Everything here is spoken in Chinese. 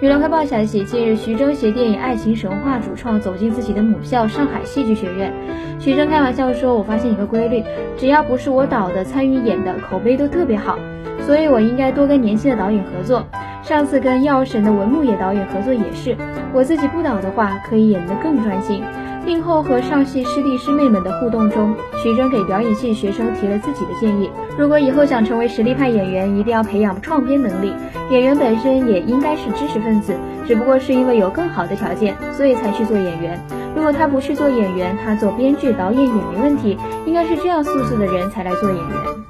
娱乐快报消息，近日徐峥携电影《爱情神话》主创走进自己的母校上海戏剧学院。徐峥开玩笑说：“我发现一个规律，只要不是我导的、参与演的，口碑都特别好，所以我应该多跟年轻的导演合作。上次跟药神的文牧野导演合作也是，我自己不导的话，可以演得更专心。”映后和上戏师弟师妹们的互动中，徐峥给表演系学生提了自己的建议：如果以后想成为实力派演员，一定要培养创编能力。演员本身也应该是知识分子，只不过是因为有更好的条件，所以才去做演员。如果他不去做演员，他做编剧、导演也没问题。应该是这样素质的人才来做演员。